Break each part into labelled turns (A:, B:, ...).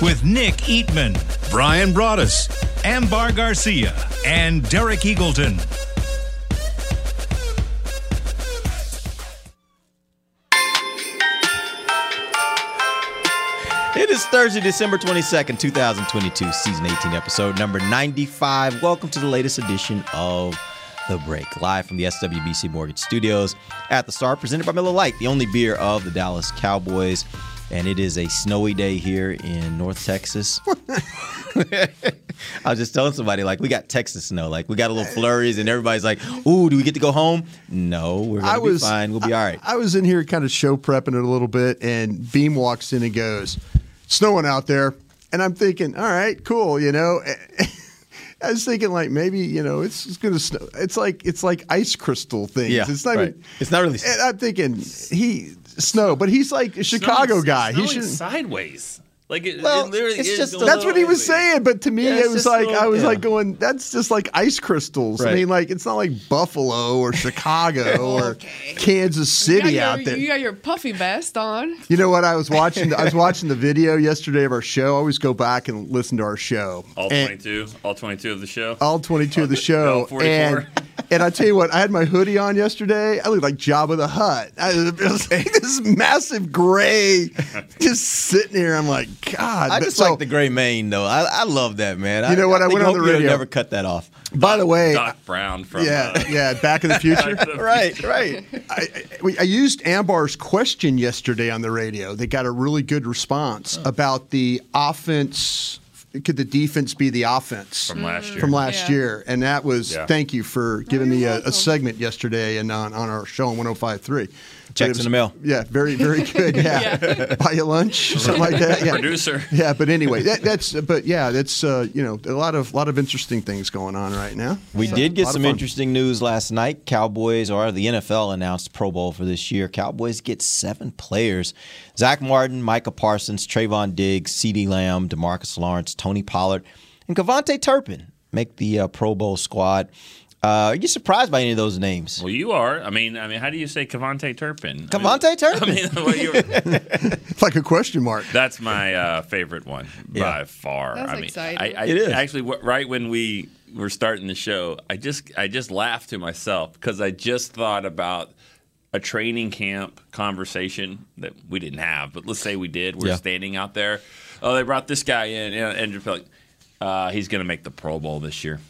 A: With Nick Eatman, Bryan Broaddus, Ambar Garcia, and Derek Eagleton.
B: It is Thursday, December 22nd, 2022, season 18, episode number 95. Welcome to the latest edition of The Break, live from the SWBC Mortgage Studios at the Star, presented by Miller Lite, the only beer of the Dallas Cowboys. And it is a snowy day here in North Texas. I was just telling somebody, like, we got Texas snow. Like, we got a little flurries, and everybody's like, ooh, do we get to go home? No, we're going
C: I
B: to be fine. We'll be all right.
C: I was in here kind of show prepping it a little bit, and Beam walks in and goes, "Snowing out there," and I'm thinking, "All right, cool," you know. I was thinking like maybe you know it's, it's gonna snow. It's like it's like ice crystal things.
B: Yeah,
C: it's not
B: right.
C: even.
B: It's not really-
C: And I'm thinking he snow, but he's like a Chicago
D: Snowing-
C: guy. He
D: snowing
C: should.
D: sides. Like it,
B: Well,
D: it literally
B: it's
D: is
B: just
C: that's what he was saying, but to me
B: Yeah,
C: it was like
B: little-
C: I was
B: yeah.
C: like going. That's just like ice crystals. I mean, like it's not like Buffalo or Chicago or Kansas City
E: you got
C: out
E: your,
C: there.
E: You got your puffy vest on.
C: You know what? I was watching. I was watching the video yesterday of our show. I always go back and listen to our show.
D: All
C: And-
D: 22, all 22 of the show.
C: all 22 of the
D: All
C: show.
D: 44.
C: And and I tell you what, I had my hoodie on yesterday. I looked like Jabba the Hutt. I, it was like this massive gray, just sitting here. I'm like, God.
B: I just
C: so,
B: like the gray mane, though. I, I love that, man.
C: You know what? I
B: think
C: went on
B: hope
C: the
B: you'll
C: radio.
B: Never cut that off.
C: By the way,
D: Doc Brown from
C: yeah,
D: uh,
C: yeah, Back in the Future.
D: The
B: Right, right.
C: I, I, used Ambar's question yesterday on the radio. They got a really good response about the offense. Could the defense be the offense
D: from last year.
C: from last
E: Yeah.
C: year? And that was
D: Yeah.
C: thank you for giving me a, a segment yesterday and on, on our show on 105.3. But
B: Checks
C: it was-
B: in the mail.
C: Yeah, very very good. Yeah, buy you lunch, something like that. Yeah.
D: Producer.
C: Yeah, but anyway, that, that's but yeah, that's uh, you know a lot of lot of interesting things going on right now.
B: We
C: So,
B: did get some interesting news last night. Cowboys, or the NFL, announced Pro Bowl for this year. Cowboys get seven players Zack Martin, Micah Parsons, Trevon Diggs, CeeDee Lamb, Demarcus Lawrence, Tony Pollard, and KaVontae Turpin make the uh, Pro Bowl squad. Uh, are you surprised by any of those names?
D: Well, you are. I mean, I mean, how do you say KaVontae Turpin? I mean-
B: KaVontae Turpin.
D: I mean, well, you're-
C: It's like a question mark.
D: that's my uh, favorite one
B: Yeah.
D: by far.
E: That's
D: I mean,
E: exciting.
D: I, I,
B: It is.
D: actually w- right when we were starting the show. I just I just laughed to myself because I just thought about a training camp conversation that we didn't have, but let's say we did. We're
B: Yeah.
D: standing out there. Oh, they brought this guy in, you know, and just like, uh, he's going to make the Pro Bowl this year.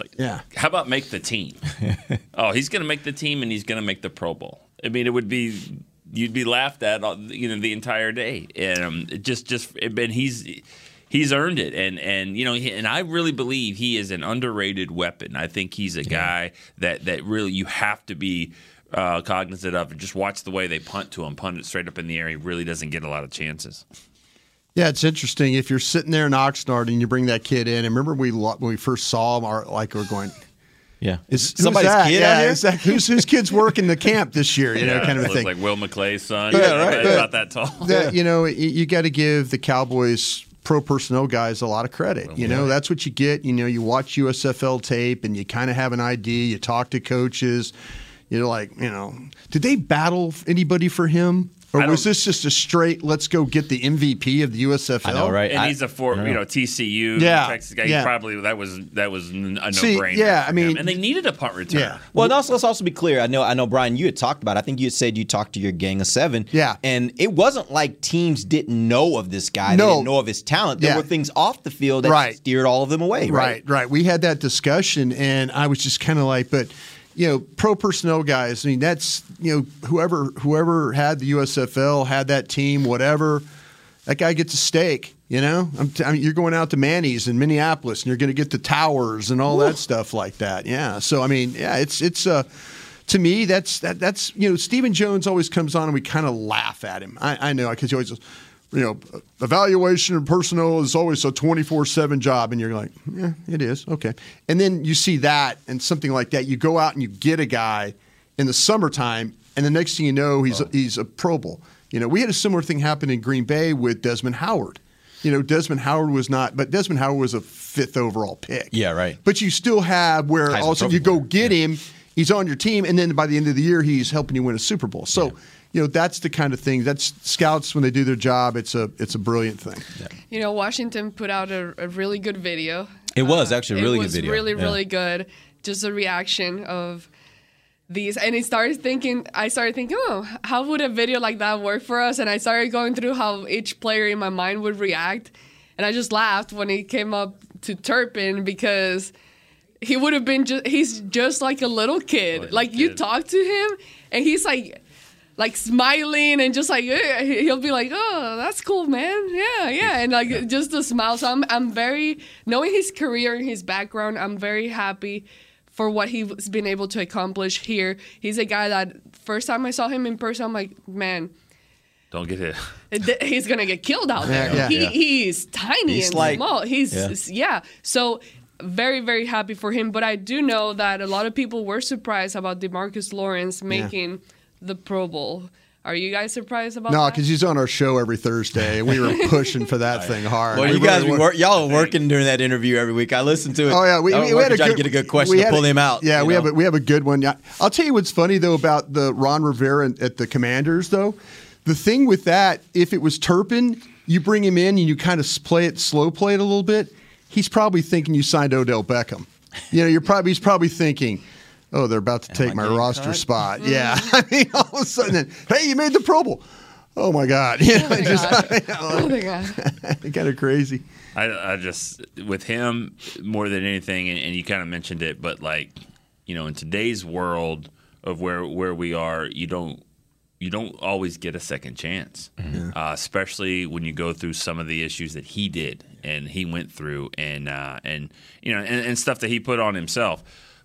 D: Like,
C: Yeah.
D: How about make the team? oh, he's going to make the team, and he's going to make the Pro Bowl. I mean, it would be you'd be laughed at, all- you know, the entire day, and um, it just just and he's he's earned it, and and you know, he, and I really believe he is an underrated weapon. I think he's a guy that that really you have to be. Uh, cognizant of and just watch the way they punt to him, punt it straight up in the air. He really doesn't get a lot of chances.
C: Yeah, it's interesting. If you're sitting there in Oxnard and you bring that kid in, and remember we lo- when we first saw him, our, like we're going,
B: Yeah.
C: is
B: somebody's
C: that?
B: kid
C: yeah,
B: out here?
C: is that- who's whose kid's working the camp this year? You know, kind of a thing.
D: like Will McClay's son.
C: Yeah,
D: about-
C: right.
D: About that tall.
C: that you know, you, you got to give the Cowboys pro personnel guys a lot of credit. You know, that's what you get. You know, you watch USFL tape and you kind of have an idea. You talk to coaches. You're like, you know, did they battle anybody for him? Or was this just a straight, let's go get the MVP of the USFL?
B: I know, right?
D: And
B: I-
D: he's a four, you know, TCU,
C: Yeah,
D: Texas guy. He
C: yeah.
D: probably that was that was n- a
C: See,
D: no-brainer.
C: yeah, I mean-
D: him. and they needed a punt return.
C: Yeah.
B: Well, and also let's also be clear. I know, I know, Brian. You had talked about. it. I think you had said you talked to your gang of seven.
C: Yeah.
B: and it wasn't like teams didn't know of this guy.
C: No.
B: They didn't know of his talent. There
C: Yeah.
B: were things off the field that
C: Right.
B: steered all of them away. Right.
C: Right, right. We had that discussion, and I was just kind of like, but you know, pro personnel guys. I mean, that's you know, whoever whoever had the USFL had that team, whatever. That guy gets a steak. You know, I'm t- I mean, you're going out to Manny's in Minneapolis, and you're going to get the towers and all that stuff like that. Yeah. So I mean, yeah, it's it's uh to me, that's that that's you know, Stephen Jones always comes on and we kind of laugh at him. I, I know because he always goes, you know, evaluation and personnel is always a 24 7 job. And you're like, yeah, it is. Okay. And then you see that and something like that. You go out and you get a guy in the summertime, and the next thing you know, he's, he's a Pro Bowl. You know, we had a similar thing happen in Green Bay with Desmond Howard. You know, Desmond Howard was not, but Desmond Howard was a fifth overall pick.
B: Yeah, right.
C: But you still have where
B: also
C: all of a sudden
B: Trophy
C: you go get him, he's on your team, and then by the end of the year, he's helping you win a Super Bowl. So, you know, that's the kind of thing. That's scouts when they do their job. It's a it's a brilliant thing.
E: You know, Washington put out a, a really good video.
B: It was actually a uh, really
E: it
B: good video.
E: really,
B: Yeah.
E: really good. Just a reaction of these, and it started thinking. I started thinking, oh, how would a video like that work for us? And I started going through how each player in my mind would react, and I just laughed when he came up to Turpin because he would have been just. He's just like a little kid.
D: Oh, little
E: like you
D: kid.
E: talk to him, and he's like. Like smiling and just like eh, he'll be like, oh, that's cool, man. Yeah, yeah, and like just a smile. So I'm I'm very knowing his career and his background. I'm very happy for what he's been able to accomplish here. He's a guy that first time I saw him in person, I'm like, man,
D: Don't get hit.
E: th- he's gonna get killed out there.
C: Yeah, yeah,
E: he
C: yeah.
E: he's tiny
B: He's
E: and
B: like-
E: small. He's
B: Yeah.
E: yeah. So very very happy for him. But I do know that a lot of people were surprised about Demarcus Lawrence making the Pro Bowl. Are you guys surprised about
C: No,
E: that?
C: because he's on our show every Thursday, we were pushing for that thing hard.
B: Well,
C: We
B: you guys
C: really were,
B: y'all are working during that interview every week. I listened to it.
C: Oh yeah, we, we, we had
B: working
C: a good,
B: to get a good question
C: we
B: to pull
C: a-
B: him out.
C: Yeah, we
B: know?
C: have a, we have a good one. Yeah, I'll tell you what's funny though about the Ron Rivera at the Commanders though. The thing with that, if it was Turpin, you bring him in and you kind of play it slow, play it a little bit. He's probably thinking you signed Odell Beckham. You know, you're probably he's probably thinking. Oh, they're about to take
B: I
C: my roster
B: cut?
C: spot. Yeah, I mean, all of a sudden, hey, you made the Pro Bowl. Oh my God! You know,
E: Oh my
C: just
E: God. oh my god.
C: kind of crazy.
D: I, I just with him more than anything, and, and you kind of mentioned it, but like you know, in today's world of where where we are, you don't you don't always get a second chance, uh, especially when you go through some of the issues that he did and he went through, and uh, and you know, and, and stuff that he put on himself.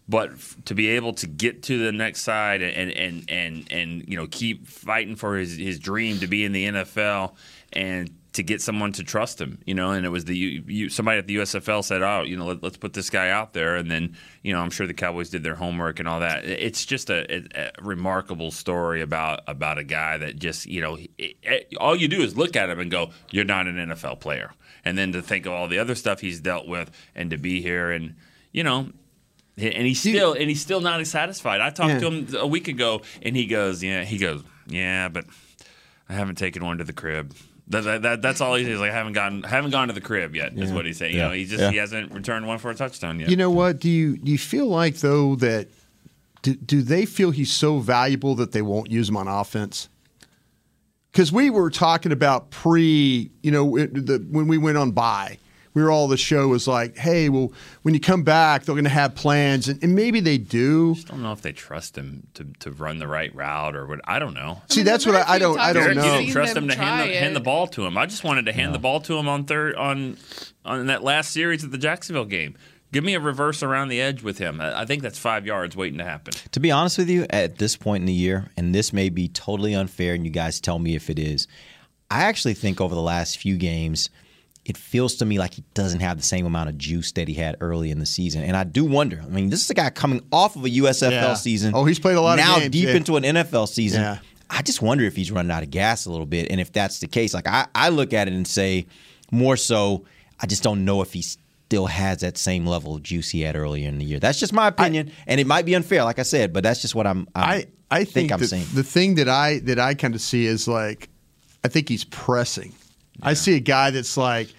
D: But to be able to get to the next side and and and and you know keep fighting for his his dream to be in the NFL and to get someone to trust him, you know, and it was the you, somebody at the USFL said, "Oh, you know, let, us put this guy out there," and then you know, I'm sure the Cowboys did their homework and all that. It's just a, a, a remarkable story about about a guy that just you know, it, it- all you do is look at him and go, "You're not an NFL player," and then to think of all the other stuff he's dealt with and to be here and you know. And he's still and he's still not satisfied. I talked
C: Yeah.
D: to him a week ago, and he goes, "Yeah." He goes, "Yeah, but I haven't taken one to the crib." That, that, that- that's all he says. Like, I haven't gotten, haven't gone to the crib yet. Is what he's saying. You know, he just
B: Yeah.
D: he hasn't returned one for a touchdown yet.
C: You know what? Do you do you feel like though that do, do they feel he's so valuable that they won't use him on offense? Because we were talking about pre, you know, it- the, when we went on by, we were all the show was like, hey, well, when you come back, they're going to have plans, and, and maybe they do.
D: I just don't know if they trust him to, to run the right route or what. I don't know.
C: See, that's what I, I don't. I don't
D: Derek, you
C: know.
D: didn't trust him to hand the, hand the ball to him. I just wanted to hand the ball to him on third on on that last series of the Jacksonville game. Give me a reverse around the edge with him. I I think that's five yards waiting to happen.
B: To be honest with you, at this point in the year, and this may be totally unfair, and you guys tell me if it is, I actually think over the last few games, it feels to me like he doesn't have the same amount of juice that he had early in the season. And I do wonder. I mean, this is a guy coming off of a USFL
C: Yeah.
B: season.
C: Oh, he's played a lot of
B: now deep
C: yeah.
B: into an NFL season.
C: Yeah.
B: I just wonder if he's running out of gas a little bit. And if that's the case, like I, I look at it and say, more so, I just don't know if he still has that same level of juice he had earlier in the year. That's just my opinion, and it might be unfair, like I said, but that's just what I'm. I'm
C: I I think,
B: I'm
C: that
B: saying.
C: the thing that I that I kind of see is like, I think he's pressing. I see a guy that's like,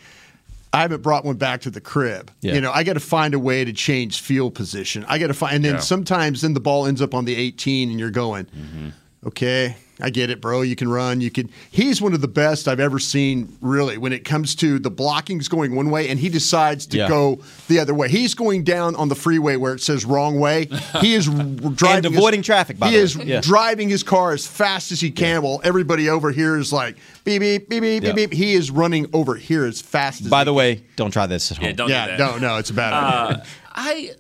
C: I haven't brought one back to the crib.
B: Yeah.
C: You know, I got to find a way to change field position. I got to find, and then
D: Yeah.
C: sometimes then the ball ends up on the 18, and you're going,
B: Mm-hmm.
C: okay, I get it, bro. You can run. You can. He's one of the best I've ever seen, really, when it comes to the blocking's going one way, and he decides to
B: Yeah.
C: go the other way. He's going down on the freeway where it says wrong way. He is driving his-
B: avoiding traffic, by
C: he
B: the
C: is.
B: Yeah.
C: driving his car as fast as he can while everybody over here is like beep beep beep beep
B: Yeah.
C: beep beep. He is running over here as fast as
B: By
C: he
B: the way, don't try this at home.
D: Yeah, don't
C: yeah,
D: do that.
C: no, no, it's a bad idea.
D: Uh, I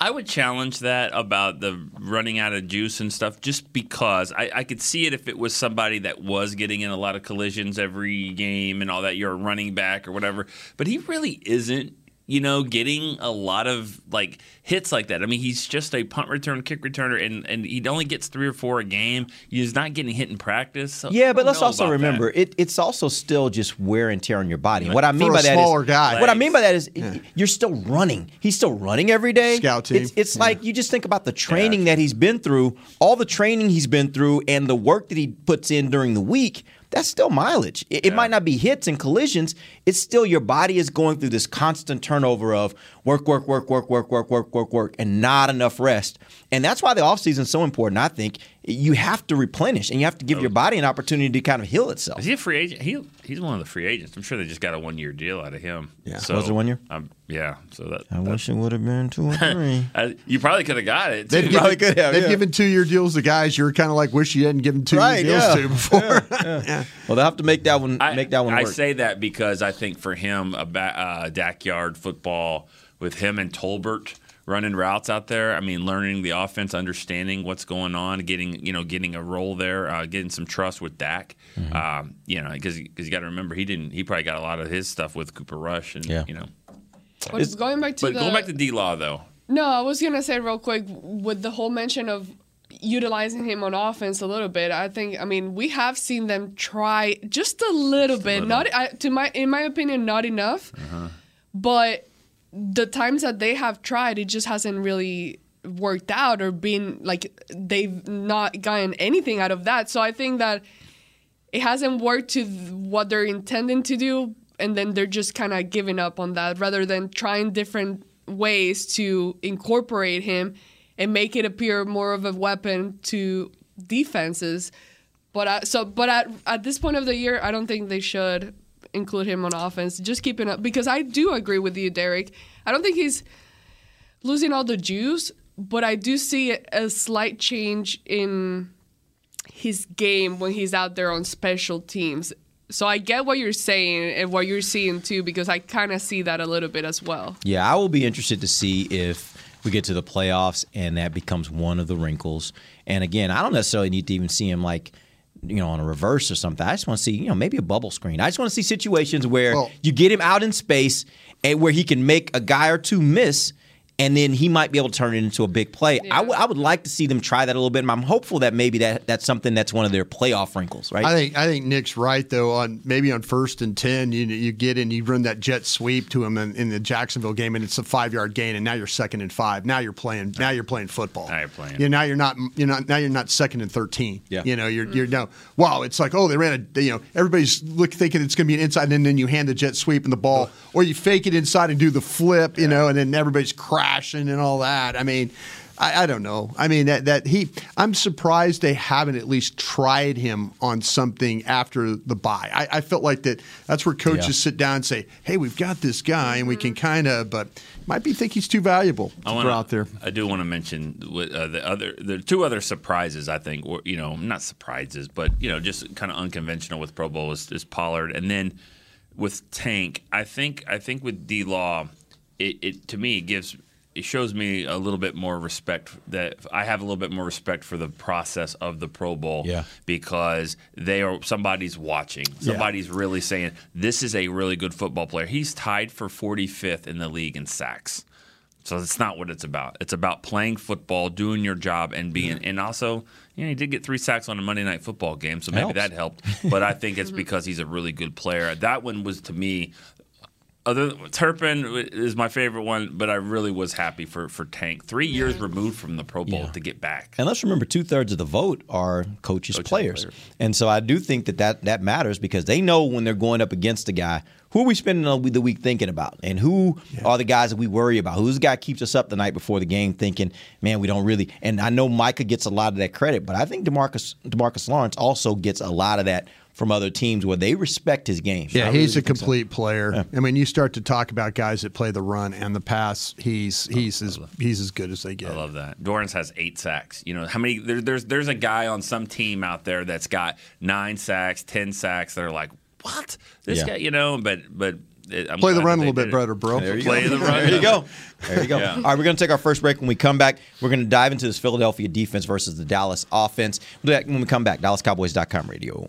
D: I would challenge that about the running out of juice and stuff, just because I, I could see it if it was somebody that was getting in a lot of collisions every game and all that. You're a running back or whatever, but he really isn't. You know, getting a lot of like hits like that. I mean, he's just a punt return, kick returner, and and he only gets three or four a game. He's not getting hit in practice. So
B: Yeah, but let's also remember it, it's also still just wear and tear on your body. And what I mean
C: For
B: by
C: a
B: that is
C: smaller guy.
B: what I mean by that is you're still running. He's still running every day.
C: Scout team.
B: It's, it's like you just think about the training that he's been through, all the training he's been through, and the work that he puts in during the week. That's still mileage. It, it might not be hits and collisions. It's still your body is going through this constant turnover of work, work, work, work, work, work, work, work, work, and not enough rest. And that's why the offseason is so important. I think you have to replenish and you have to give your body an opportunity to kind of heal itself.
D: Is he a free agent? He he's one of the free agents. I'm sure they just got a one year deal out of him.
C: Yeah.
D: So,
B: Was it one year?
D: Um, yeah. So that,
B: I
D: that-
B: wish it would have been two or three.
D: Uh, you probably could have got it.
C: They've given,
B: probably could have,
C: They've
B: yeah.
C: given two year deals to guys you're kind of like wish you hadn't given two year
B: Right,
C: deals
B: yeah.
C: to before.
B: Yeah, well, they'll have to make that one
D: I,
B: make that one
D: I
B: work.
D: say that because I think for him, a ba- uh, backyard football with him and Tolbert running routes out there. I mean, learning the offense, understanding what's going on, getting you know getting a role there, uh, getting some trust with Dak.
B: Mm-hmm.
D: Um, you know, because because you got to remember he didn't. He probably got a lot of his stuff with Cooper Rush, and
B: Yeah.
D: you know.
E: But going back to
D: But
E: the
D: going back to D Law though,
E: No, I was gonna say real quick with the whole mention of utilizing him on offense a little bit. I think I mean we have seen them try just a little bit. Not I, to my in my opinion, not enough. But the times that they have tried, it just hasn't really worked out or been like they've not gotten anything out of that. So I think that it hasn't worked to what they're intending to do and then they're just kind of giving up on that rather than trying different ways to incorporate him and make it appear more of a weapon to defenses but I, so but at, at this point of the year i don't think they should include him on offense just keeping up because i do agree with you derek i don't think he's losing all the juice but i do see a slight change in his game when he's out there on special teams. So I get what you're saying and what you're seeing too, because I kind of see that a little bit as well.
B: Yeah, I will be interested to see if we get to the playoffs and that becomes one of the wrinkles. And again, I don't necessarily need to even see him like you know on a reverse or something. I just want to see you know maybe a bubble screen. I just want to see situations where
C: Well-
B: you get him out in space and where he can make a guy or two miss. And then he might be able to turn it into a big play. I would- I would like to see them try that a little bit. And I'm hopeful that maybe that that's something that's one of their playoff wrinkles, right?
C: I think I think Nick's right though. On maybe on first and ten, you you get in, you run that jet sweep to him in, in the Jacksonville game, and it's a five yard gain, and now you're second and five. Now you're playing. Now you're playing football.
D: Now you're playing.
C: Yeah. Now you're not. You're not. Now you're not second and thirteen.
B: Yeah.
C: You know. You're mm-hmm. you're no. Wow. It's like oh they ran a. You know everybody's look thinking it's going to be an inside, and then you hand the jet sweep and the ball, oh. or you fake it inside and do the flip. You know, and then everybody's crashing and all that. I mean. I, I don't know. I mean that that he. I'm surprised they haven't at least tried him on something after the bye. I, I felt like that. That's where coaches
B: Yeah.
C: sit down and say, "Hey, we've got this guy, and we can kind of." But might be think he's too valuable to
D: I
C: throw
D: wanna,
C: out there.
D: I do want to mention with, uh, the other, the two other surprises. I think, or, you know, not surprises, but you know, just kind of unconventional with Pro Bowl is, is Pollard, and then with Tank. I think, I think with D Law, it, it to me it gives. It shows me a little bit more respect that I have a little bit more respect for the process of the Pro Bowl
B: Yeah.
D: because they are somebody's watching. Somebody's really saying this is a really good football player. He's tied for 45th in the league in sacks. So that's not what it's about. It's about playing football, doing your job, and being. And also, you know, he did get three sacks on a Monday night football game, so maybe
B: Helps.
D: that helped. But I think it's because he's a really good player. That one was to me. Other Turpin is my favorite one, but I really was happy for for Tank. Three years removed from the Pro Bowl
B: Yeah.
D: to get back.
B: And let's remember, two thirds of the vote are coaches,
D: Coaches,
B: players.
D: players.
B: And so I do think that, that that matters because they know when they're going up against a guy, who are we spending the the week thinking about? And who are the guys that we worry about? Who's the guy that keeps us up the night before the game thinking, man, we don't really. And I know Micah gets a lot of that credit, but I think Demarcus, Demarcus Lawrence also gets a lot of that from other teams where they respect his game. So I
C: Yeah,
B: really
C: he's a
B: think so.
C: complete player. I mean, you start to talk about guys that play the run and the pass. He's oh, he's as he's as good as they get.
D: I love that. Dorrance has eight sacks. You know how many? There, there's there's a guy on some team out there that's got nine sacks, ten sacks. They're like, what? This
B: Yeah.
D: guy, you know. But but I'm
C: Play the run a little bit
D: did it.
C: better, bro.
B: There you
D: Play
B: go.
D: the run.
B: There you go. There you go.
D: Yeah.
B: All right, we're going to take our first break. When we come back, we're going to dive into this Philadelphia defense versus the Dallas offense. We'll do that when we come back. DallasCowboys.com radio.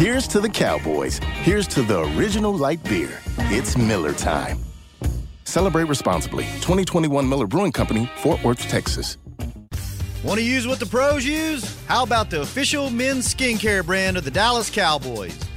F: Here's to the Cowboys. Here's to the original light beer. It's Miller Time. Celebrate responsibly. 2021 Miller Brewing Company, Fort Worth, Texas.
G: Want to use what the pros use? How about the official men's skincare brand of the Dallas Cowboys?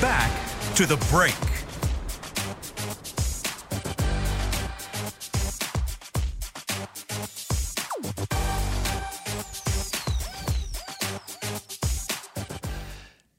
A: Back to the break.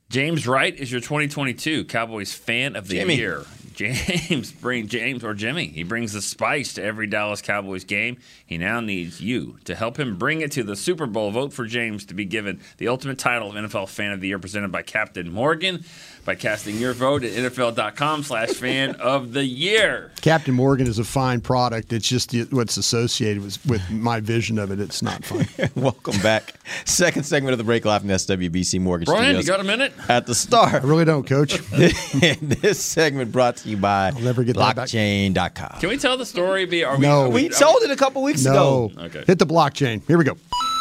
D: James Wright is your 2022 Cowboys fan of the
B: Jimmy.
D: year. James bring James or Jimmy. He brings the spice to every Dallas Cowboys game. He now needs you to help him bring it to the Super Bowl. Vote for James to be given the ultimate title of NFL Fan of the Year, presented by Captain Morgan. By casting your vote at NFL.com/slash Fan of the Year.
C: Captain Morgan is a fine product. It's just the, what's associated with, with my vision of it. It's not fun.
B: Welcome back. Second segment of the break live from the SWBC Mortgage
D: Brian,
B: Studios.
D: you got a minute?
B: At the start.
C: I really don't, Coach.
B: this segment brought to you by
C: never get that back.
B: blockchain.com.
D: Can we tell the story? Be are
C: No.
D: we,
B: We told it a couple weeks
C: no.
B: ago.
D: Okay.
C: Hit the blockchain. Here we go.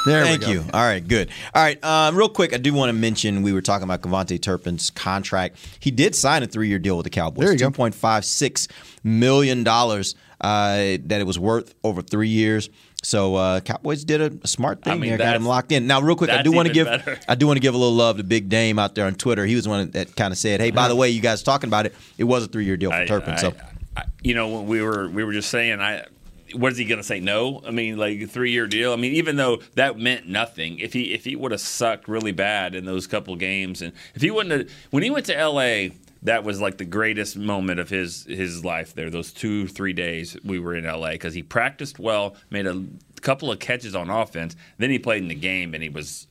C: There
B: Thank
C: we go.
B: you. All right, good. All right, um, real quick, I do want to mention we were talking about KaVontae Turpin's contract. He did sign a three-year deal with the Cowboys.
C: There you go.
B: Two point five six million dollars uh, that it was worth over three years. So uh, Cowboys did a, smart thing
D: I mean,
B: there, got him locked in. Now, real quick, I do want to give
D: better.
B: I do want to give a little love to Big Dame out there on Twitter. He was one that kind of said, "Hey, by the way, you guys talking about it? It was a three-year deal for
D: I-
B: Turpin."
D: I-
B: so
D: I- you know, when we were we were just saying, I what is he going to say? No, I mean, like three year deal. I mean, even though that meant nothing, if he if he would have sucked really bad in those couple games, and if he wouldn't have when he went to L.A. That was like the greatest moment of his his life there. Those two three days we were in LA because he practiced well, made a couple of catches on offense. Then he played in the game and he was,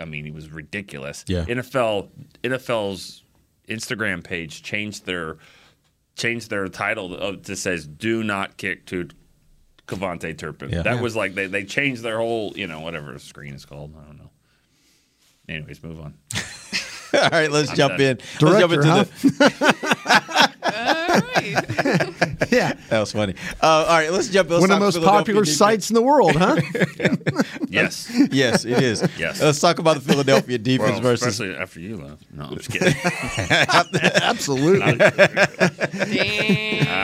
D: I mean, he was ridiculous.
B: Yeah.
D: NFL NFL's Instagram page changed their changed their title of, to says "Do not kick to KaVontae Turpin."
B: Yeah.
D: That
B: Yeah.
D: was like they, they changed their whole you know whatever screen is called. I don't know. Anyways, move on.
B: all right, let's
D: I'm
B: jump
D: done.
B: in. Let's jump
C: Director,
B: into the
C: yeah,
B: that was funny. Uh, all right, let's jump. Let's
C: One of the most popular
B: defense.
C: sites in the world, huh?
D: Yes.
B: yes, it is.
D: Yes.
B: Let's talk about the Philadelphia defense
D: Well,
B: versus.
D: especially after you left. No, I'm just kidding.
C: Absolutely.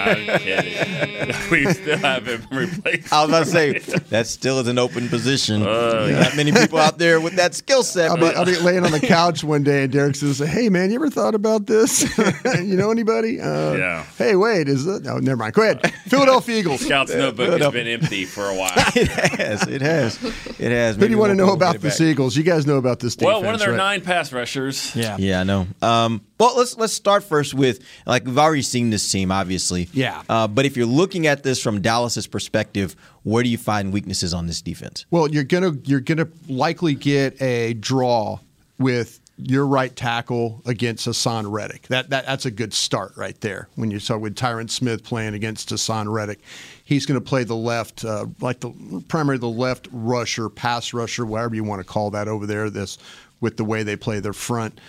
D: I'm kidding. We still haven't replaced.
B: I was about to say that still is an open position.
D: Uh,
B: Not many people out there with that skill set.
C: I'll be, I'll be laying on the couch one day, and Derek says, "Hey, man, you ever thought about this? you know anybody? Uh,
D: Yeah.
C: Hey, wait, is it? No, never mind. Go ahead. Philadelphia Eagles.
D: Scout's notebook has been empty for a while.
B: it has. It has. It has.
C: Who do
B: Maybe
C: you want to know about
B: the it.
C: Eagles? You guys know about this defense,
D: Well, one of their
C: right?
D: nine pass rushers.
C: Yeah.
B: Yeah, I know. Um, well, let's let's start first with like we've already seen this team, obviously.
C: Yeah.
B: Uh, but if you're looking at this from Dallas's perspective, where do you find weaknesses on this defense?
C: Well, you're gonna you're gonna likely get a draw with your right tackle against Haason Reddick. That, that that's a good start right there. When you start with Tyron Smith playing against Haason Reddick, he's going to play the left, uh, like the primary the left rusher, pass rusher, whatever you want to call that over there. This with the way they play their front.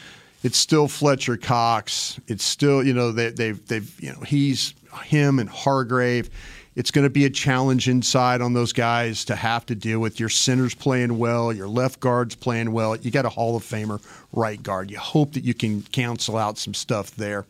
C: It's still Fletcher Cox. It's still you know they, they've they've you know he's him and Hargrave. It's going to be a challenge inside on those guys to have to deal with your centers playing well, your left guards playing well. You got a Hall of Famer right guard. You hope that you can cancel out some stuff there.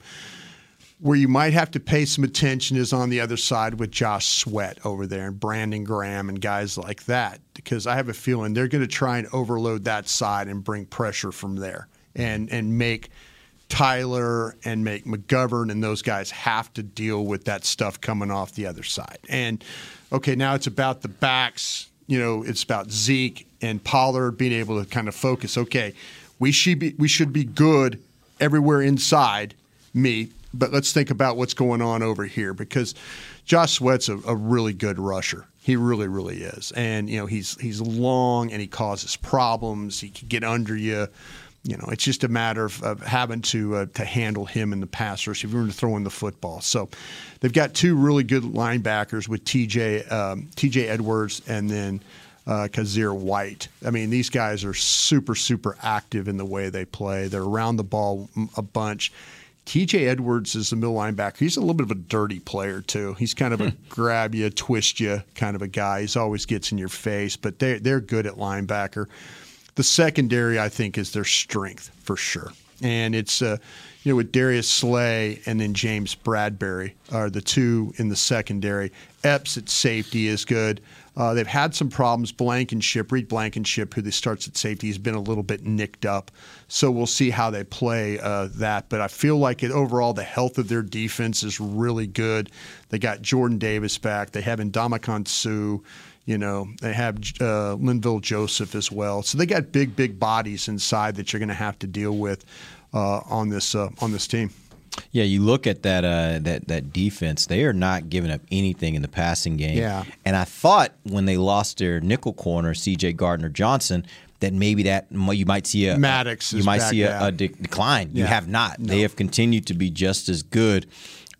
C: Where you might have to pay some attention is on the other side with Josh Sweat over there and Brandon Graham and guys like that, because I have a feeling they're going to try and overload that side and bring pressure from there and and make Tyler and make McGovern and those guys have to deal with that stuff coming off the other side. And okay, now it's about the backs. You know, it's about Zeke and Pollard being able to kind of focus. Okay, we should be we should be good everywhere inside me, but let's think about what's going on over here because Josh Sweat's a, a really good rusher. He really, really is, and you know he's he's long and he causes problems. He can get under you you know, it's just a matter of, of having to uh, to handle him in the pass rush if you're going to throw in the football. So they've got two really good linebackers with TJ um, TJ Edwards and then uh, Kyzir White. I mean, these guys are super super active in the way they play. They're around the ball a bunch. TJ Edwards is the middle linebacker. He's a little bit of a dirty player too. He's kind of a grab you, twist you kind of a guy. He's always gets in your face, but they they're good at linebacker the secondary, I think, is their strength for sure. And it's, uh, you know, with Darius Slay and then James Bradberry are the two in the secondary. Epps at safety is good. Uh, they've had some problems. Blankenship, Reed Blankenship, who they starts at safety, has been a little bit nicked up. So we'll see how they play uh, that. But I feel like it, overall, the health of their defense is really good. They got Jordan Davis back. They have Ndamukong Suh. You know, they have uh, Linval Joseph as well. So they got big, big bodies inside that you're going to have to deal with uh, on this uh, on this team.
B: Yeah, you look at that uh, that that defense; they are not giving up anything in the passing game.
C: Yeah.
B: and I thought when they lost their nickel corner, C.J. Gardner Johnson, that maybe that you might see a
C: Maddox
B: you might see a,
C: yeah.
B: a de- decline. You have not. They have continued to be just as good.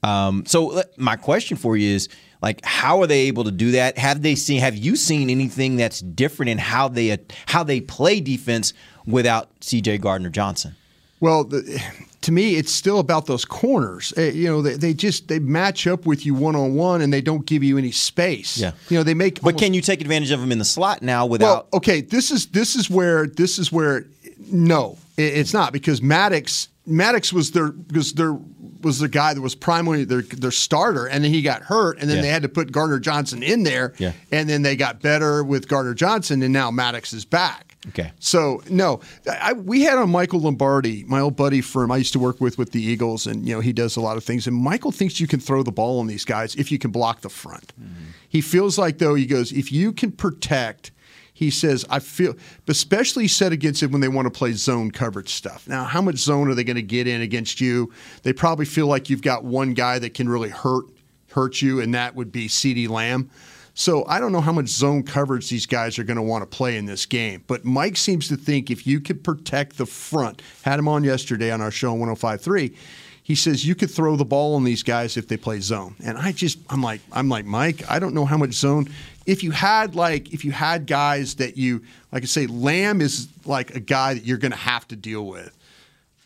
B: Um, so my question for you is like how are they able to do that have they seen have you seen anything that's different in how they how they play defense without cj gardner johnson
C: Well, the, to me, it's still about those corners. Eh, you know, they, they just they match up with you one on one, and they don't give you any space.
B: Yeah.
C: you know, they make.
B: but can you take advantage of them in the slot now without
C: Well, okay, this is this is where this is where no, it's not because Maddox Maddox was their because their was the guy that was primarily their their starter, and then he got hurt, and then
B: Yeah.
C: they had to put Gardner Johnson in there,
B: Yeah.
C: and then they got better with Gardner Johnson, and now Maddox is back.
B: Okay.
C: So no, I, we had on Michael Lombardi, my old buddy from I used to work with with the Eagles, and you know he does a lot of things. And Michael thinks you can throw the ball on these guys if you can block the front. Mm-hmm. He feels like though he goes if you can protect. He says, I feel, especially set against it when they want to play zone coverage stuff. Now, how much zone are they going to get in against you? They probably feel like you've got one guy that can really hurt hurt you, and that would be CeeDee Lamb. So I don't know how much zone coverage these guys are going to want to play in this game. But Mike seems to think if you could protect the front, had him on yesterday on our show on 105.3, he says you could throw the ball on these guys if they play zone. And I just I'm like I'm like Mike, I don't know how much zone if you had like if you had guys that you like I say Lamb is like a guy that you're going to have to deal with.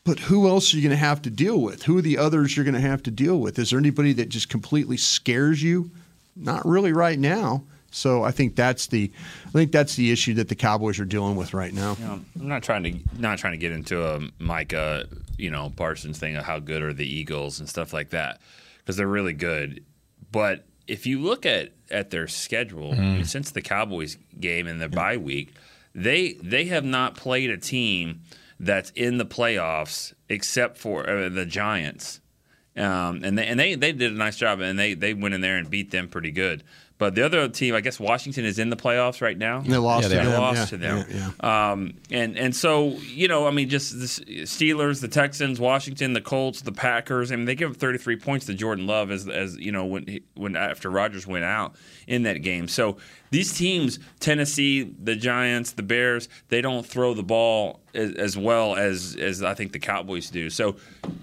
C: but who else are you going to have to deal with? Who are the others you're going to have to deal with? Is there anybody that just completely scares you? Not really right now. So I think that's the I think that's the issue that the Cowboys are dealing with right now.
D: You know, I'm not trying to not trying to get into a Micah, you know, Parsons thing of how good are the Eagles and stuff like that because they're really good. But if you look at at their schedule
H: Mhm.
D: since the Cowboys game and the bye week, they they have not played a team that's in the playoffs except for uh, the Giants. Um, and they and they, they did a nice job, and they, they went in there and beat them pretty good. But the other team, I guess Washington is in the playoffs right now.
C: They lost Yeah,
D: They
C: to them,
D: lost
C: yeah,
D: to them.
C: yeah,
D: Um, and and so you know, I mean, just the Steelers, the Texans, Washington, the Colts, the Packers. I mean, they give up 33 points to Jordan Love as as you know when he, when after Rodgers went out in that game. So these teams, Tennessee, the Giants, the Bears, they don't throw the ball as, as well as as I think the Cowboys do. So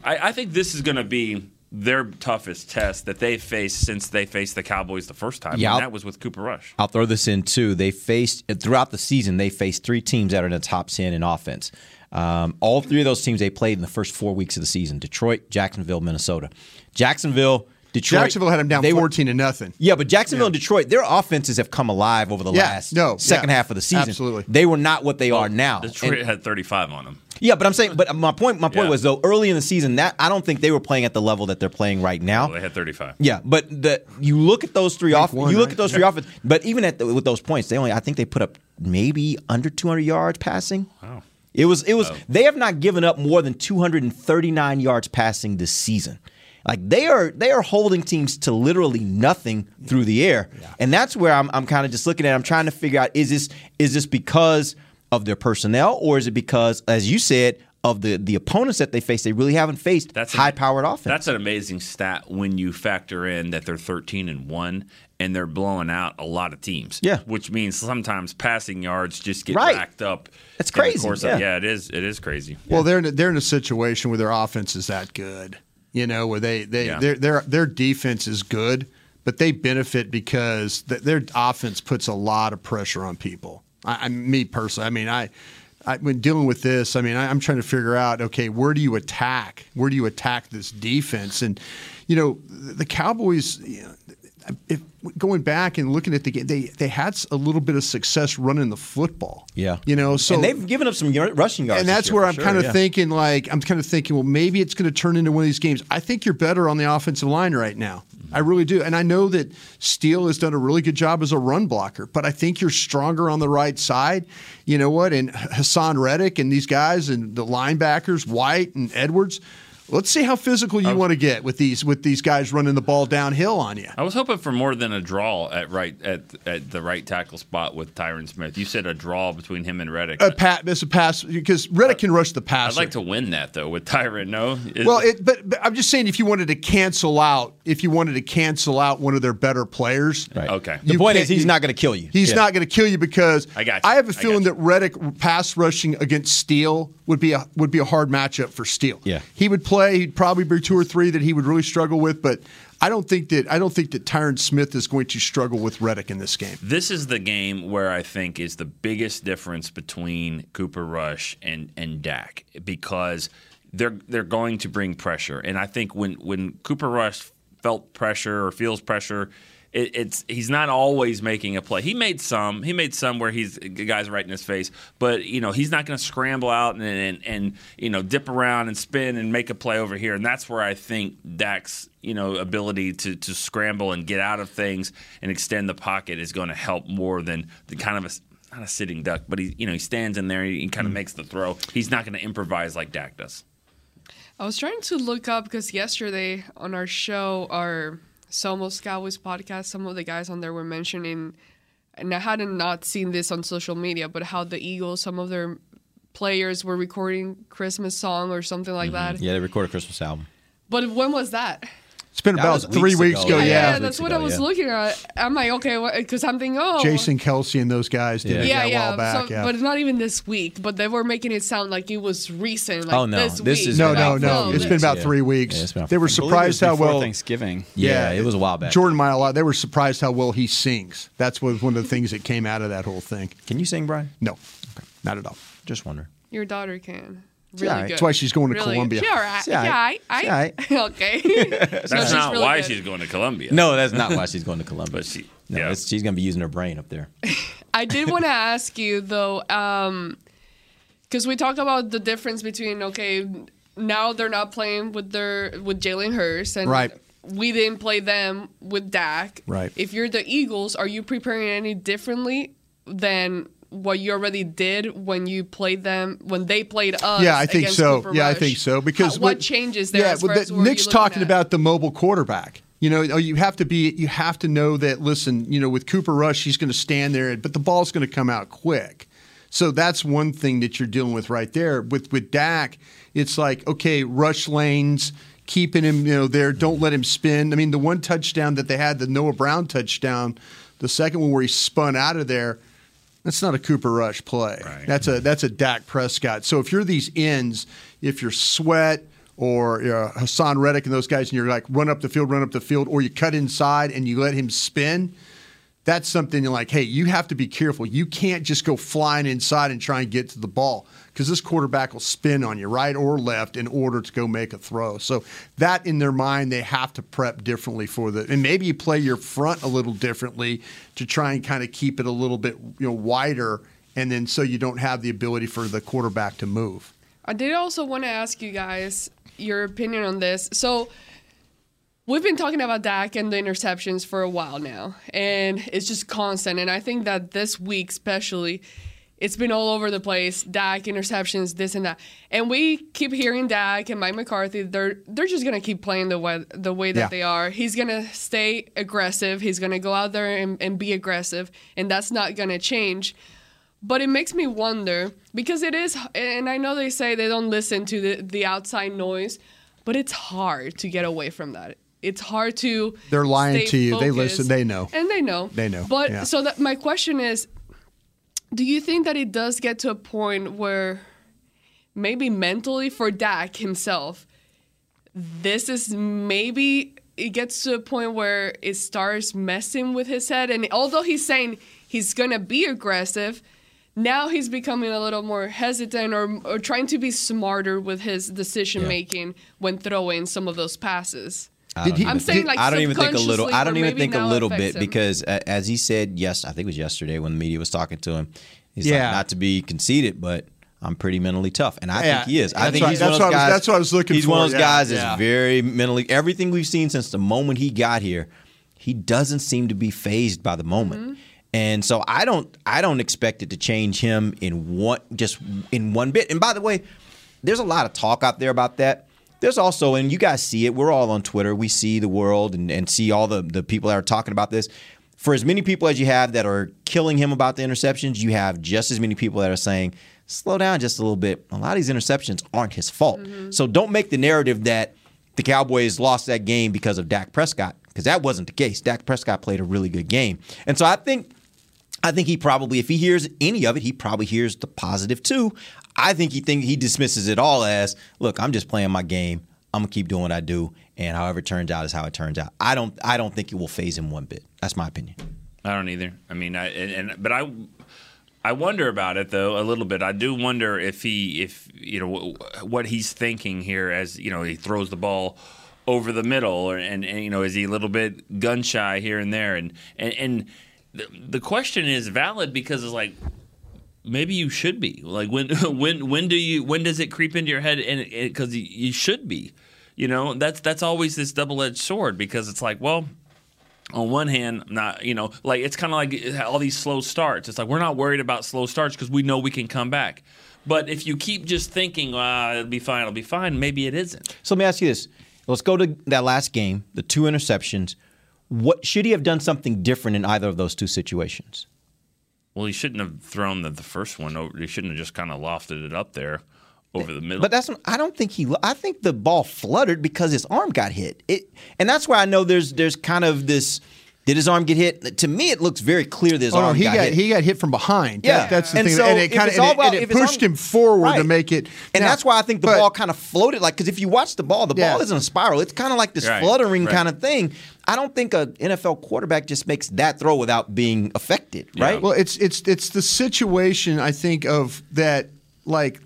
D: I, I think this is going to be. Their toughest test that they faced since they faced the Cowboys the first time,
B: Yeah,
D: and that was with Cooper Rush.
B: I'll throw this in too. They faced throughout the season. They faced three teams that are in the top ten in offense. Um, all three of those teams they played in the first four weeks of the season: Detroit, Jacksonville, Minnesota. Jacksonville, Detroit.
C: Jacksonville had them down
B: they were-
C: 14 to nothing.
B: Yeah, but Jacksonville and Detroit, their offenses have come alive over the
C: Yeah,
B: last
C: no,
B: second
C: yeah,
B: half of the season.
C: absolutely.
B: they were not what they are now.
D: Detroit
B: And-
D: had 35 on them.
B: yeah, but I'm saying, but my point, my point
D: Yeah.
B: was though, early in the season, that I don't think they were playing at the level that they're playing right now.
D: Well, they had 35.
B: Yeah, but the you look at those three off.
C: one,
B: you look
C: right?
B: at those three offense. But even at the, with those points, they only I think they put up maybe under 200 yards passing.
D: Wow.
B: It was it was
D: Oh.
B: they have not given up more than 239 yards passing this season. Like they are they are holding teams to literally nothing through the air. And that's where I'm I'm kind of just looking at I'm trying to figure out is this is this because of their personnel or is it because as you said of the the opponents that they face they really haven't faced
D: That's an-
B: high powered offense.
D: That's an amazing stat when you factor in that they're 13 and 1 and they're blowing out a lot of teams.
B: Yeah.
D: Which means sometimes passing yards just get
B: Right.
D: racked up.
B: That's crazy,
D: course of-
B: yeah.
D: yeah, it is. It is crazy.
C: Well, they're in a, they're in a situation where their offense is that good, you know, where they they
D: Yeah.
C: their their their defense is good, but they benefit because th- their offense puts a lot of pressure on people. I, I me personally, I mean, I. I, when dealing with this, I mean, I, I'm trying to figure out, okay, where do you attack? Where do you attack this defense? And, you know, the Cowboys, you know, if, going back and looking at the game, they they had a little bit of success running the football.
B: yeah.
C: You know, so
B: and they've given up some rushing yards.
C: and that's where I'm
B: sure,
C: kind of
B: yeah.
C: thinking, like, I'm kind of thinking, well, maybe it's going to turn into one of these games. I think you're better on the offensive line right now. Mm-hmm. I really do. And I know that Steele has done a really good job as a run blocker, but I think you're stronger on the right side. You know what? And Haason Reddick and these guys and the linebackers, White and Edwards. Let's see how physical you want to get with these with these guys running the ball downhill on you.
D: I was hoping for more than a draw at right at at the right tackle spot with Tyron Smith. You said a draw between him and Reddick.
C: A pat, it's a pass because Reddick can rush the
D: pass.
C: I'd
D: like to win that though with Tyron. No, Is-
C: Well, it, but, but I'm just saying, if you wanted to cancel out, if you wanted to cancel out one of their better players,
B: Right.
D: okay.
B: The point is, he's
C: you-
B: not going to kill you.
C: He's
B: Yeah.
C: not going to kill you because
D: I got you.
C: have a feeling that Reddick pass rushing against Steele would be a would be a hard matchup for Steele.
B: Yeah.
C: he would play. He'd probably be two or three that he would really struggle with, but I don't think that I don't think that Tyron Smith is going to struggle with Reddick in this game.
D: This is the game where I think is the biggest difference between Cooper Rush and and Dak because they're they're going to bring pressure, and I think when when Cooper Rush felt pressure or feels pressure. It, it's he's not always making a play. He made some. He made some where he's the guy's right in his face, but you know he's not going to scramble out and, and and you know dip around and spin and make a play over here. And that's where I think Dak's you know ability to to scramble and get out of things and extend the pocket is going to help more than the kind of a not a sitting duck, but he you know he stands in there, he, he kind of mm-hmm. makes the throw. He's not going to improvise like Dak does.
E: I was trying to look up because yesterday on our show, our Somos Cowboys podcast, some of the guys on there were mentioning, and I hadn't not seen this on social media, but how the Eagles, some of their players were recording Christmas song or something like mm-hmm. that.
B: Yeah, they recorded a Christmas album.
E: But when was that?
C: It's been
B: That
C: about three
B: weeks
C: weeks
B: ago,
C: ago.
B: yeah.
C: yeah,
E: yeah, that's what
B: ago,
E: I was
B: yeah.
E: looking at. I'm like, okay, because I'm thinking, oh,
C: Jason Kelce and those guys did it
E: yeah,
C: a
E: yeah,
C: while back.
E: so-
C: yeah.
E: but it's not even this week. But they were making it sound like it was recent. Like
B: Oh, no.
E: this,
B: This
E: week.
B: is
C: no, no, no. It's been about three weeks.
B: Been
C: they were surprised how well
H: Thanksgiving.
B: Yeah, it was a while back.
C: Jordan Mile, they were surprised how well he sings. That's was one of the things that came out of that whole thing.
B: Can you sing, Brian?
C: No, not at all.
B: Just wondering.
E: Your daughter can. Really
C: all right.
E: good.
C: That's why she's going to
E: Really
C: Columbia.
E: Good. She all right.
B: She all
E: Yeah,
B: right.
E: I,
B: She all
E: okay.
D: That's
E: No,
D: not
E: really
D: why
E: good.
D: she's going to Columbia.
B: No, that's not why she's going to Columbia.
D: But she,
B: no,
D: yeah.
B: she's going to be using her brain up there.
E: I did want to ask you though, um, because we talked about the difference between okay, now they're not playing with their with Jalen Hurts, and
C: Right.
E: we didn't play them with Dak.
C: Right.
E: If you're the Eagles, are you preparing any differently than what you already did when you played them when they played us?
C: Yeah, I think so.
E: Cooper
C: Yeah, I think so. Because
E: How- what, changes there?
C: Yeah,
E: as far as
C: Nick's talking
E: at?
C: about the mobile quarterback. You know, oh, you have to be. You have to know that. Listen, you know, with Cooper Rush, he's going to stand there, but the ball's going to come out quick. So that's one thing that you're dealing with right there. With with Dak, it's like okay, rush lanes, keeping him, you know, there. Don't let him spin. I mean, the one touchdown that they had, the Noah Brown touchdown, the second one where he spun out of there. That's not a Cooper Rush play. Right. That's a that's a Dak Prescott. So if you're these ends, if you're Sweat or you know, Haason Reddick and those guys, and you're like run up the field, run up the field, or you cut inside and you let him spin, that's something like, hey, you have to be careful. You can't just go flying inside and try and get to the ball because this quarterback will spin on you, right or left, in order to go make a throw. So that in their mind, they have to prep differently for the, and maybe you play your front a little differently to try and kind of keep it a little bit you know wider, and then so you don't have the ability for the quarterback to move.
E: I did also want to ask you guys your opinion on this. So we've been talking about Dak and the interceptions for a while now, and it's just constant. And I think that this week, especially, it's been all over the place. Dak interceptions, this and that, and we keep hearing Dak and Mike McCarthy. They're they're just gonna keep playing the way the way that
C: Yeah.
E: they are. He's gonna stay aggressive. He's gonna go out there and, and be aggressive, and that's not gonna change. But it makes me wonder because it is, and I know they say they don't listen to the, the outside noise, but it's hard to get away from that. It's hard to.
C: They're lying to you. They listen. They know.
E: And they know.
C: They know,
E: But
C: yeah.
E: so that my question is do you think that it does get to a point where maybe mentally for Dak himself, this is maybe it gets to a point where it starts messing with his head. And although he's saying he's going to be aggressive, now he's becoming a little more hesitant or, or trying to be smarter with his decision making when throwing some of those passes.
B: I don't
E: I'm
B: even
E: saying
B: think-
E: like
B: I don't even think a little. I don't even think a little bit
E: him.
B: because, uh, as he said, yes, I think it was yesterday when the media was talking to him. He's
C: Yeah.
B: like, not to be conceited, but I'm pretty mentally tough, and I
C: Yeah,
B: think he is. I
C: that's
B: think
C: what-
B: he's
C: that's
B: one of those
C: I was-
B: guys.
C: that's what I was looking
B: He's one of those
C: yeah,
B: guys
C: yeah.
B: that's very mentally. Everything we've seen since the moment he got here, he doesn't seem to be phased by the moment.
E: Mm-hmm.
B: And so I don't I don't expect it to change him in one just in one bit. And by the way, there's a lot of talk out there about that. There's also, and you guys see it, we're all on Twitter. We see the world and, and see all the, the people that are talking about this. For as many people as you have that are killing him about the interceptions, you have just as many people that are saying, slow down just a little bit. A lot of these interceptions aren't his fault. Mm-hmm. So don't make the narrative that the Cowboys lost that game because of Dak Prescott, because that wasn't the case. Dak Prescott played a really good game. And so I think I think he probably, if he hears any of it, he probably hears the positive too. I think he think he dismisses it all as, look, I'm just playing my game. I'm gonna keep doing what I do, and however it turns out is how it turns out. I don't, I don't think it will phase him one bit. That's my opinion.
D: I don't either. I mean, I and, and but I I wonder about it though a little bit. I do wonder if he if you know what he's thinking here as you know he throws the ball over the middle or and, and you know is he a little bit gun shy here and there and and and the, the question is valid because it's like maybe you should be like when when when do you when does it creep into your head and because you, should be you know that's that's always this double-edged sword because it's like well on one hand, not you know, like it's kind of like all these slow starts. It's like we're not worried about slow starts because we know we can come back. But if you keep just thinking, ah, it'll be fine, it'll be fine, maybe it isn't.
B: So let me ask you this: Let's go to that last game, the two interceptions. What should he have done something different in either of those two situations?
D: Well, he shouldn't have thrown the, the first one over. He shouldn't have just kind of lofted it up there over the middle.
B: But that's I don't think he. I think the ball fluttered because his arm got hit. It, and that's why I know there's there's kind of this. Did his arm get hit? To me, it looks very clear that his
C: Oh no,
B: arm
C: he
B: got,
C: got
B: hit.
C: he got hit from behind.
B: Yeah.
C: That- that's the
B: And
C: thing.
B: so
C: and
B: if
C: it kind
B: it's
C: of
B: all
C: and it,
B: about-
C: and it pushed
B: arm-
C: him forward to make it.
B: And
C: Now-
B: that's why I think the
C: but-
B: ball kind of floated like because if you watch the ball, the
C: Yeah.
B: ball isn't a spiral. It's kind of like this
D: Right,
B: fluttering
D: right.
B: kind of thing. I don't think a NFL quarterback just makes that throw without being affected, right?
C: Well, it's it's it's the situation I think of that like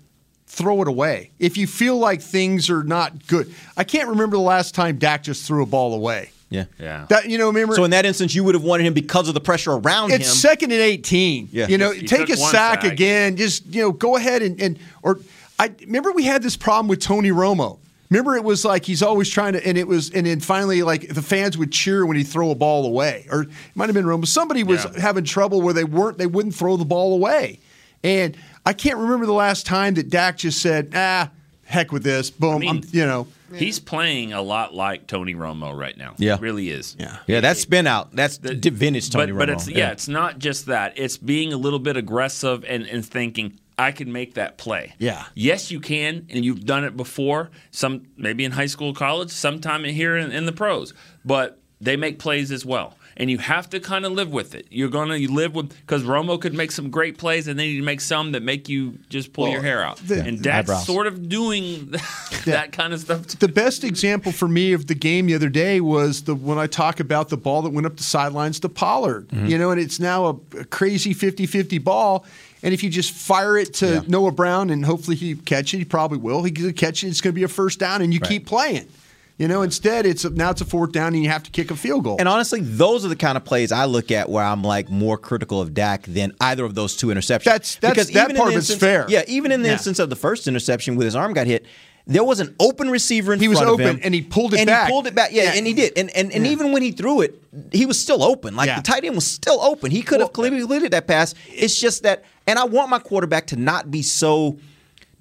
C: throw it away. If you feel like things are not good, I can't remember the last time Dak just threw a ball away.
B: Yeah.
D: Yeah.
C: That you know, remember?
B: So in that instance, you would have wanted him because of the pressure around
C: it's
B: him.
C: second and eighteen.
B: Yeah.
C: You know,
D: He
C: take a sack,
D: sack.
C: again. Just you know, go ahead and, and or I remember we had this problem with Tony Romo. Remember, it was like he's always trying to, and it was, and then finally, like the fans would cheer when he throw a ball away, or it might have been Romo. Somebody was
D: Yeah.
C: having trouble where they weren't, they wouldn't throw the ball away, and I can't remember the last time that Dak just said, "Ah, heck with this, boom,"
D: mean-
C: I'm, you know.
D: He's playing a lot like Tony Romo right now.
B: Yeah.
D: really is.
C: Yeah.
B: yeah, that's spin out. That's the vintage Tony
D: but, but
B: Romo.
D: it's yeah. it's not just that. It's being a little bit aggressive and, and thinking I can make that play.
C: Yeah.
D: Yes, you can, and you've done it before. Some maybe in high school, college, sometime in here in, in the pros. But they make plays as well, and you have to kind of live with it. You're gonna you live with because Romo could make some great plays, and then you make some that make you just pull
C: Well,
D: your hair out.
C: the-
D: and Dak's
B: Eyebrows.
D: sort of doing that kind of stuff. Too.
C: The best example for me of the game the other day was the when I talk about the ball that went up the sidelines to Pollard.
B: Mm-hmm.
C: You know, and it's now a, a crazy 50-50 ball. And if you just fire it to
B: Yeah.
C: Noah Brown and hopefully he catch it, he probably will. He could catch it, it's going to be a first down, and you
B: Right.
C: keep playing. You know, instead it's a, now it's a fourth down and you have to kick a field goal.
B: And honestly, those are the kind of plays I look at where I'm like more critical of Dak than either of those two interceptions.
C: That's- that's- that
B: even
C: part of it's fair.
B: Yeah, even in the
C: Yeah.
B: instance of the first interception with his arm got hit, there was an open receiver in
C: He
B: front of him.
C: He was open, and he pulled it
B: and
C: back.
B: he pulled it back. Yeah,
C: Yeah.
B: and he did. And and, and
C: Yeah.
B: even when he threw it, he was still open. Like
C: Yeah.
B: the tight end was still open. He could have clearly completed that pass. It's just that, and I want my quarterback to not be so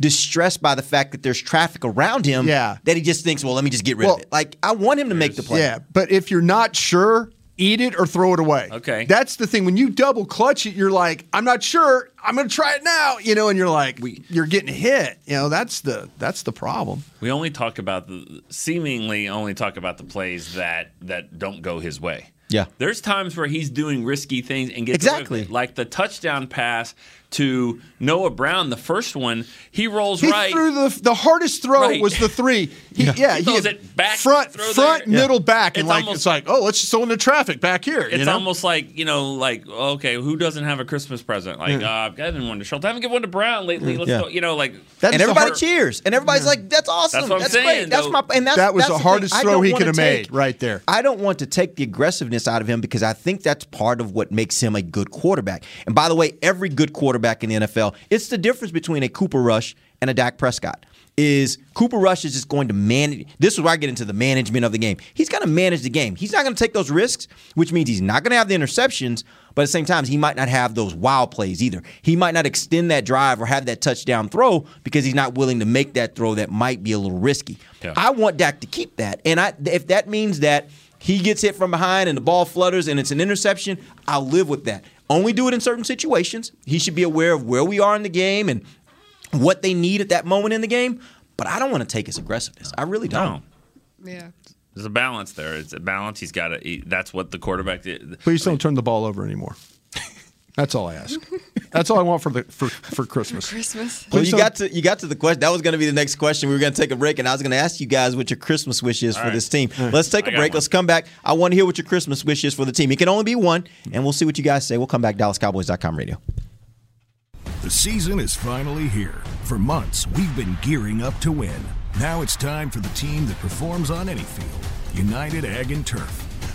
B: distressed by the fact that there's traffic around him
C: Yeah.
B: that he just thinks, well, let me just get rid
C: Well,
B: of it. Like I want him to make the play.
C: Yeah, but if you're not sure, eat it or throw it away.
D: Okay.
C: That's the thing. When you double clutch it, you're like, I'm not sure. I'm going to try it now. You know, and you're like, you're getting hit. You know, that's the that's the problem.
D: We only talk about the seemingly only talk about the plays that that don't go his way.
B: Yeah.
D: There's times where he's doing risky things and gets away with
B: Exactly.
D: it. like the touchdown pass to Noah Brown, the first one. He rolls
C: He
D: right.
C: threw the the hardest throw
D: Right.
C: was the three. He, yeah,
D: He
C: he,
D: throws it back,
C: front, front,
D: there.
C: middle, back, and
D: It's
C: like
D: almost-
C: it's like, oh, let's just throw in the traffic back here.
D: It's
C: you know?
D: almost like you know, like okay, who doesn't have a Christmas present? Like,
C: Yeah.
D: uh, I've given one to Schultz. I haven't given one to Brown lately. Let's
B: Yeah.
D: go, you know, like
C: That
B: and everybody
C: hard-
B: cheers, and everybody's like, "That's awesome.
D: That's what I'm
B: that's
D: saying,
B: great. That's my." And that's,
C: That was
B: that's
C: the hardest
B: I
C: throw he could have made right there.
B: I don't want to take the aggressiveness out of him because I think that's part of what makes him a good quarterback. And by the way, every good quarterback in the NFL, it's the difference between a Cooper Rush and a Dak Prescott. Is Cooper Rush is just going to manage? This is where I get into the management of the game. He's going to manage the game. He's not going to take those risks, which means he's not going to have the interceptions. But at the same time, he might not have those wild plays either. He might not extend that drive or have that touchdown throw because he's not willing to make that throw that might be a little risky.
D: Yeah.
B: I want Dak to keep that, and I if that means that he gets hit from behind and the ball flutters and it's an interception, I'll live with that. Only do it in certain situations. He should be aware of where we are in the game and what they need at that moment in the game. But I don't want to take his aggressiveness. I really don't.
D: no.
E: Yeah.
D: There's a balance there. It's a balance. He's got to. He, that's what the quarterback did.
C: Please don't turn the ball over anymore. That's all I ask. That's all I want for the for, for Christmas.
E: Christmas.
B: Well, you got to you got to the question. That was going to be the next question. We were going to take a break, and I was going to ask you guys what your Christmas wish is for
D: right.
B: this team. Let's take
D: I
B: a
D: got
B: break.
D: one.
B: Let's come back. I want to hear what your Christmas wish is for the team. It can only be one, and we'll see what you guys say. We'll come back. DallasCowboys.com radio.
H: The season is finally here. For months, we've been gearing up to win. Now it's time for the team that performs on any field United Ag and Turf.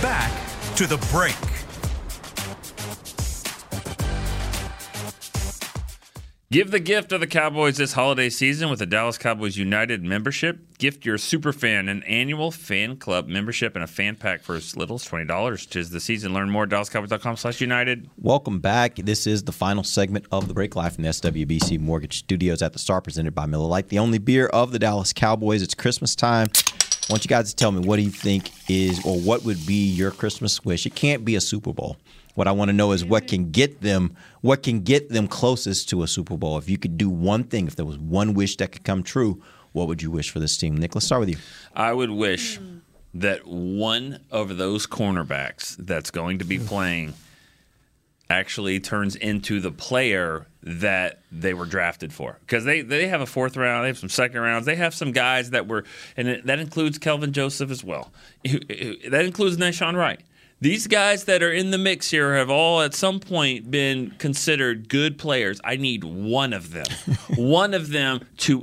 A: Back to the break.
D: Give the gift of the Cowboys this holiday season with a Dallas Cowboys United membership. Gift your superfan an annual fan club membership and a fan pack for as little as $20. Tis the season. Learn more at dallascowboys.com slash united.
B: Welcome back. This is the final segment of the break live from the SWBC Mortgage Studios at the Star, presented by Miller Lite, the only beer of the Dallas Cowboys. It's Christmas time. I want you guys to tell me what do you think is, or what would be your Christmas wish? It can't be a Super Bowl. What I want to know is what can get them, what can get them closest to a Super Bowl. If you could do one thing, if there was one wish that could come true, what would you wish for this team? Nick, let's start with you.
D: I would wish that one of those cornerbacks that's going to be playing actually turns into the player that they were drafted for. Because they, they have a fourth round, they have some second rounds, they have some guys that were, and that includes Kelvin Joseph as well. That includes Nahshon Wright. These guys that are in the mix here have all at some point been considered good players. I need one of them. one of them to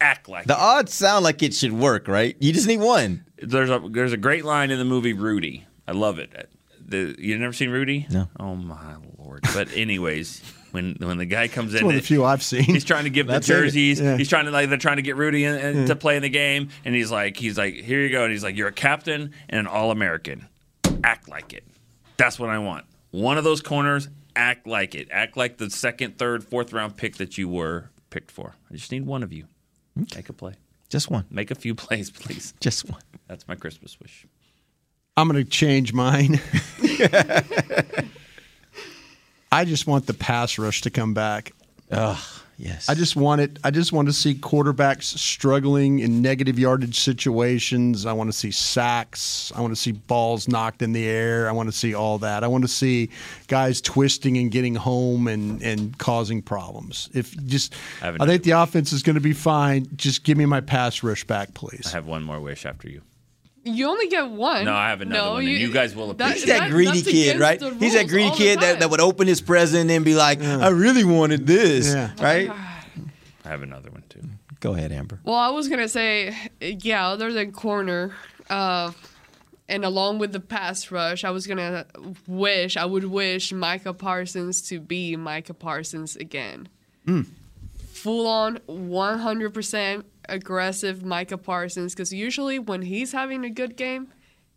D: act like
B: The odds sound like it should work, right? You just need one.
D: there's a there's a great line in the movie Rudy. I love it. The, you never seen Rudy?
B: No.
D: Oh my lord. But anyways, when when the guy comes
C: It's
D: in,
C: one of the few I've seen.
D: he's trying to give the
C: That's
D: jerseys.
C: Yeah.
D: He's trying to like they're trying to get Rudy in, in-
C: Yeah.
D: to play in the game, and he's like he's like here you go, and he's like you're a captain and an all American. Act like it. That's what I want. One of those corners. Act like it. Act like the second, third, fourth round pick that you were picked for. I just need one of you. Make a play.
B: Just one.
D: Make a few plays, please.
B: Just one.
D: That's my Christmas wish.
C: I'm going to change mine. I just want the pass rush to come back.
B: Ugh, yes.
C: I just want it. I just want to see quarterbacks struggling in negative yardage situations. I want to see sacks. I want to see balls knocked in the air. I want to see all that. I want to see guys twisting and getting home and, and causing problems. If just,
D: I
C: I think the offense is going to be fine. Just give me my pass rush back, please.
D: I have one more wish after you.
E: You only get one.
D: No, I have another
E: no,
D: one, and you guys will
E: that-
B: He's that greedy kid, right? He's that greedy kid that, that would open his present and be like, I really wanted this,
C: Yeah.
B: right?
D: I have another one too.
B: Go ahead, Amber.
E: Well, I was gonna say, yeah, other than corner, uh, and along with the pass rush, I was gonna wish, I would wish Micah Parsons to be Micah Parsons again.
C: Mm.
E: Full on, 100% aggressive Micah Parsons, because usually when he's having a good game,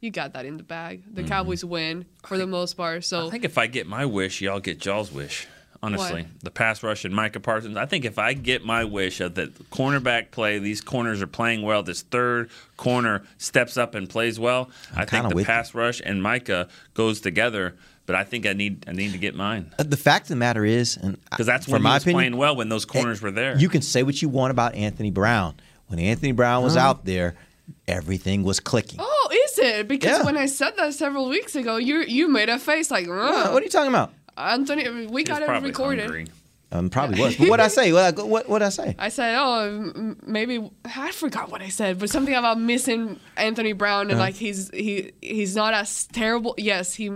E: you got that in the bag. The mm-hmm. Cowboys win for the most part. So
D: I think if I get my wish, y'all get y'all's wish. Honestly,
E: What?
D: the pass rush and Micah Parsons. I think if I get my wish of that cornerback play, these corners are playing well. This third corner steps up and plays well. i think
B: kinda
D: the
B: with you.
D: pass rush and Micah goes together. But I think I need I need to get mine
B: Uh, The fact of the matter is, and
D: because that's
B: for
D: when he
B: my
D: was
B: opinion,
D: playing well when those corners were there.
B: You can say what you want about Anthony Brown. When Anthony Brown was
E: Uh-huh.
B: out there, everything was clicking.
E: Oh, is it? Because when I said that several weeks ago, you you made a face like,
B: What, what are you talking about?
E: Anthony, we got it
D: probably
E: recorded.
D: hungry.
B: Um, probably was. But what I say? What what what I say?
E: I said, oh, maybe I forgot what I said, but something about missing Anthony Brown and
B: Uh-huh.
E: like he's he he's not as terrible. Yes, he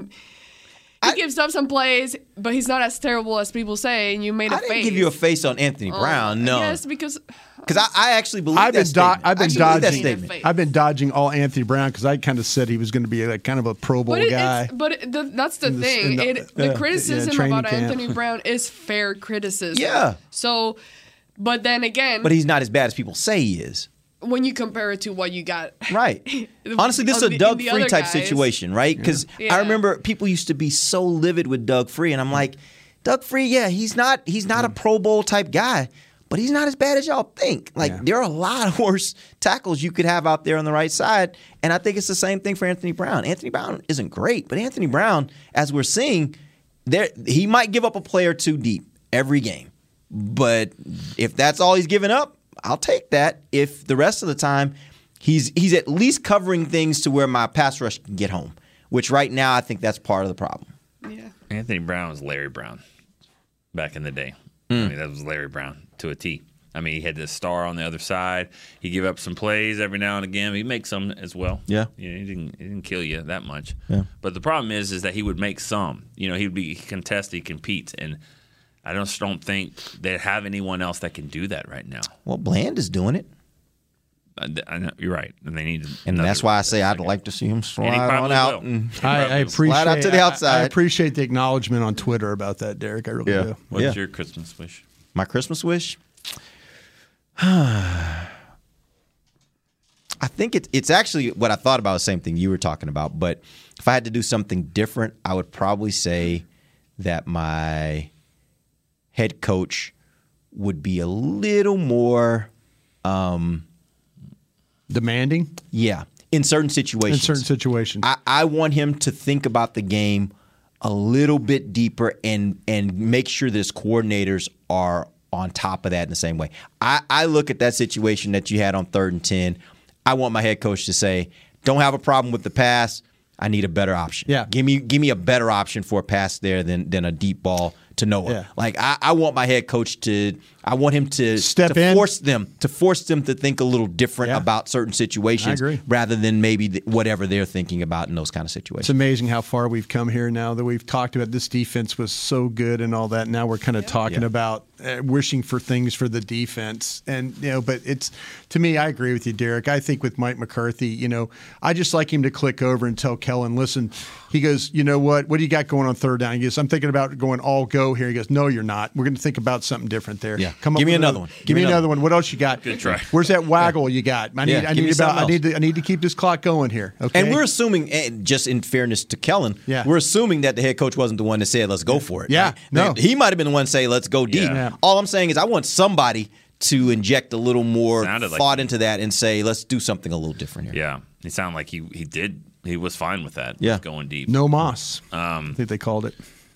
E: he gives up some plays, but he's not as terrible as people say. And you made a
B: I
E: face.
B: didn't give you a face on Anthony
E: Oh,
B: Brown. No,
E: Yes, because
B: because I, I actually believe
C: I've
B: that
C: been, do-
B: statement.
C: I've been
B: actually that
C: dodging.
B: statement.
C: I've been dodging all Anthony Brown because I kind of said he was going to be like kind of a Pro Bowl
E: But, it,
C: guy.
E: but it, the, that's the
C: In the-
E: thing.
C: the-
E: it, uh, the
C: yeah,
E: criticism
C: yeah,
E: about
C: camp.
E: Anthony Brown is fair criticism.
B: Yeah.
E: So, but then again,
B: But he's not as bad as people say he is.
E: When you compare it to what you got.
B: Right. Honestly, this is a Doug
E: the
B: Free type
E: guys.
B: situation, right? Because
E: Yeah.
B: I remember people used to be so livid with Doug Free, and I'm like, Doug Free, yeah, he's not he's not a Pro Bowl type guy, but he's not as bad as y'all think. Like there are a lot of worse tackles you could have out there on the right side, and I think it's the same thing for Anthony Brown. Anthony Brown isn't great, but Anthony Brown, as we're seeing, there he might give up a player too deep every game, but if that's all he's giving up, I'll take that. If the rest of the time he's he's at least covering things to where my pass rush can get home, which right now I think that's part of the problem. Yeah.
D: Anthony Brown was Larry Brown back in the day.
B: Hmm.
D: I mean, that was Larry Brown to a T. I mean, he had this star on the other side. He give up some plays every now and again. He makes some as well.
B: Yeah.
D: You know, he didn't he didn't kill you that much.
B: Yeah.
D: But the problem is, is that he would make some. You know, he would be contest, he competes, and I just don't think they have anyone else that can do that right now.
B: Well, Bland is doing it.
D: I, I know, you're right, and they need.
B: And that's why I say I'd like to see him slide on out
D: will.
B: and
C: I, I appreciate
B: slide out to the
C: I- I,
B: outside.
C: appreciate the acknowledgement on Twitter about that, Derek. I really
B: Yeah.
C: do.
D: What's
B: Yeah.
D: your Christmas wish?
B: My Christmas wish? I think it's it's actually what I thought about the same thing you were talking about, but if I had to do something different, I would probably say that my head coach would be a little more um
C: demanding.
B: Yeah. In certain situations.
C: In certain situations.
B: I, I want him to think about the game a little bit deeper and and make sure that his coordinators are on top of that in the same way. I, I look at that situation that you had on third and ten. I want my head coach to say, "Don't have a problem with the pass. I need a better option.
C: Yeah.
B: give me give me a better option for a pass there than than a deep ball to Noah.
C: Yeah.
B: Like I, I want my head coach to I want him to
C: Step
B: to
C: in.
B: force them to force them to think a little different
C: Yeah.
B: about certain situations
C: I agree.
B: rather than maybe th- whatever they're thinking about in those kind of situations.
C: It's amazing how far we've come here now that we've talked about this defense was so good and all that. Now we're kind of talking
B: Yeah.
C: about uh, wishing for things for the defense. And, you know, but it's, to me, I agree with you, Derek. I think with Mike McCarthy, you know, I just like him to click over and tell Kellen, listen, he goes, you know what? What do you got going on third down? He goes, I'm thinking about going all go here. He goes, no, you're not. We're going to think about something different there.
B: Yeah.
C: Come
B: Give me
C: with
B: another one.
C: Give, me another one. What else you got?
D: Good try.
C: Where's that waggle you got? I need,
B: Yeah,
C: I
B: give me
C: need about,
B: something
C: I need to, I need to keep this clock going here. Okay.
B: And we're assuming, and just in fairness to Kellen,
C: Yeah.
B: we're assuming that the head coach wasn't the one that said, "Let's go for it."
C: Yeah,
B: right?
C: no.
B: he might have been the one to say, "Let's go deep."
C: Yeah.
B: All I'm saying is, I want somebody to inject a little more
D: Sounded like-
B: thought into that and say, "Let's do something a little different here."
D: Yeah, he sounded like he he did. He was fine with that.
B: Yeah.
D: going deep.
C: no moss.
D: Um,
C: I think they called it.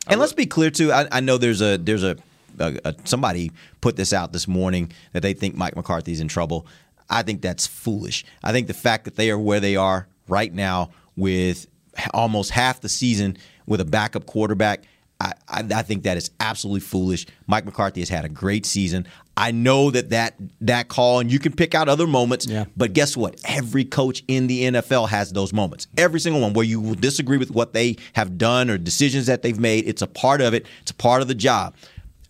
B: And let's be clear too. I, I know there's a there's a, a, a somebody put this out this morning that they think Mike McCarthy's in trouble. I think that's foolish. I think the fact that they are where they are right now with almost half the season with a backup quarterback. I, I, I think that is absolutely foolish. Mike McCarthy has had a great season. I know that that that call, and you can pick out other moments.
C: Yeah.
B: But guess what? Every coach in the NFL has those moments. Every single one where you will disagree with what they have done or decisions that they've made. It's a part of it. It's a part of the job.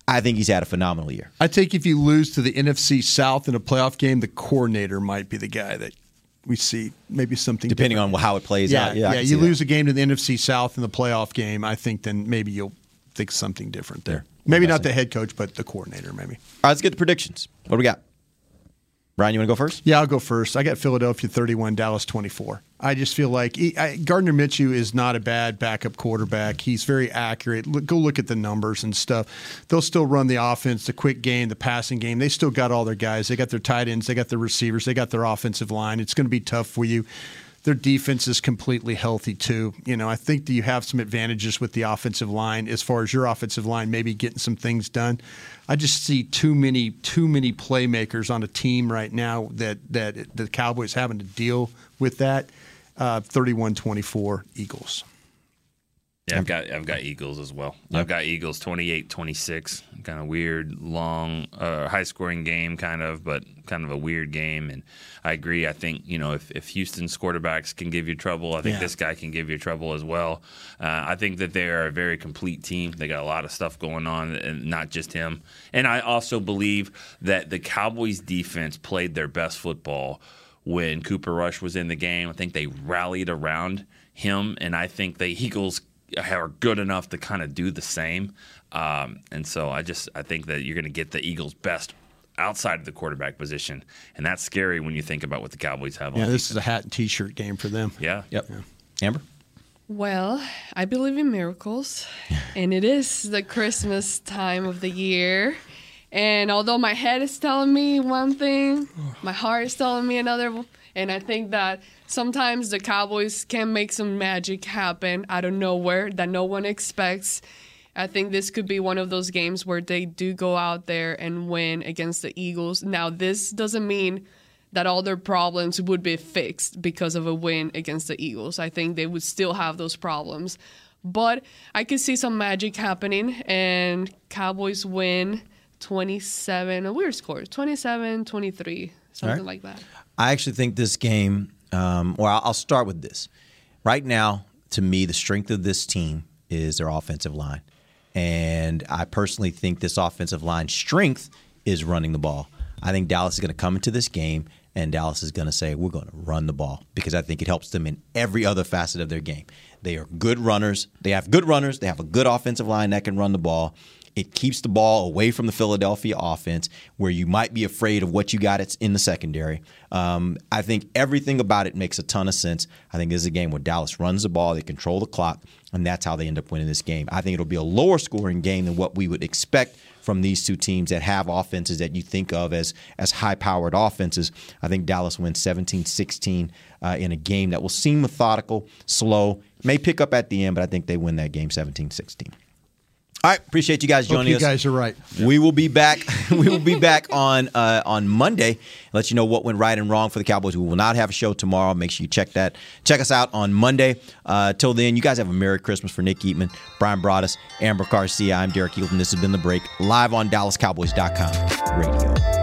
B: I think he's had a phenomenal year.
C: I think if you lose to the NFC South in a playoff game, the coordinator might be the guy that we see maybe something
B: Depending
C: different.
B: on how it plays
C: yeah,
B: out. Yeah,
C: yeah. You lose
B: that.
C: a game to the NFC South in the playoff game, I think then maybe you'll think something different there.
B: Yeah.
C: Maybe not the head coach, but the coordinator, maybe.
B: All right, let's get the predictions. What do we got? Bryan, you want to go first?
C: Yeah, I'll go first. I got Philadelphia 31, Dallas 24. I just feel like he, I, Gardner Minshew is not a bad backup quarterback. He's very accurate. Look, go look at the numbers and stuff. They'll still run the offense, the quick game, the passing game. They still got all their guys. They got their tight ends, they got their receivers, they got their offensive line. It's going to be tough for you. Their defense is completely healthy too. You know, I think that you have some advantages with the offensive line as far as your offensive line maybe getting some things done. I just see too many too many playmakers on a team right now that that the Cowboys having to deal with that. Uh, 31-24 Eagles.
D: Yeah, I've got I've got Eagles as well. I've got Eagles 28-26. Kind of weird, long, uh, high scoring game, kind of, but kind of a weird game. And I agree. I think you know if, if Houston's quarterbacks can give you trouble, I think
C: Yeah.
D: this guy can give you trouble as well. Uh, I think that they are a very complete team. They got a lot of stuff going on, and not just him. And I also believe that the Cowboys defense played their best football when Cooper Rush was in the game. I think they rallied around him, and I think the Eagles are good enough to kind of do the same. Um, and so I just I think that you're going to get the Eagles' best outside of the quarterback position, and that's scary when you think about what the Cowboys have.
C: Yeah,
D: on
C: this is a hat and t-shirt game for them.
D: Yeah.
B: Yep. Amber.
E: Well, I believe in miracles, and it is the Christmas time of the year. And although my head is telling me one thing, my heart is telling me another. And I think that sometimes the Cowboys can make some magic happen out of nowhere that no one expects. I think this could be one of those games where they do go out there and win against the Eagles. Now, this doesn't mean that all their problems would be fixed because of a win against the Eagles. I think they would still have those problems. But I could see some magic happening and Cowboys win 27, a weird score, 27 23, something
B: right.
E: like that.
B: I actually think this game, um, well, I'll start with this. Right now, to me, the strength of this team is their offensive line. And I personally think this offensive line strength is running the ball. I think Dallas is going to come into this game and Dallas is going to say, we're going to run the ball because I think it helps them in every other facet of their game. They are good runners. They have good runners. They have a good offensive line that can run the ball. It keeps the ball away from the Philadelphia offense, where you might be afraid of what you got in the secondary. Um, I think everything about it makes a ton of sense. I think this is a game where Dallas runs the ball, they control the clock, and that's how they end up winning this game. I think it'll be a lower scoring game than what we would expect from these two teams that have offenses that you think of as as high powered offenses. I think Dallas wins 17 16 uh, in a game that will seem methodical, slow, may pick up at the end, but I think they win that game 17 16. All right, appreciate you guys
C: Hope
B: joining
C: you
B: us.
C: You guys are right.
B: We will be back. we will be back on uh, on Monday. Let you know what went right and wrong for the Cowboys. We will not have a show tomorrow. Make sure you check that. Check us out on Monday. Uh, till then, you guys have a Merry Christmas for Nick Eatman, Bryan Broaddus, Amber Garcia. I'm Derek Hilton. This has been the break live on DallasCowboys.com radio.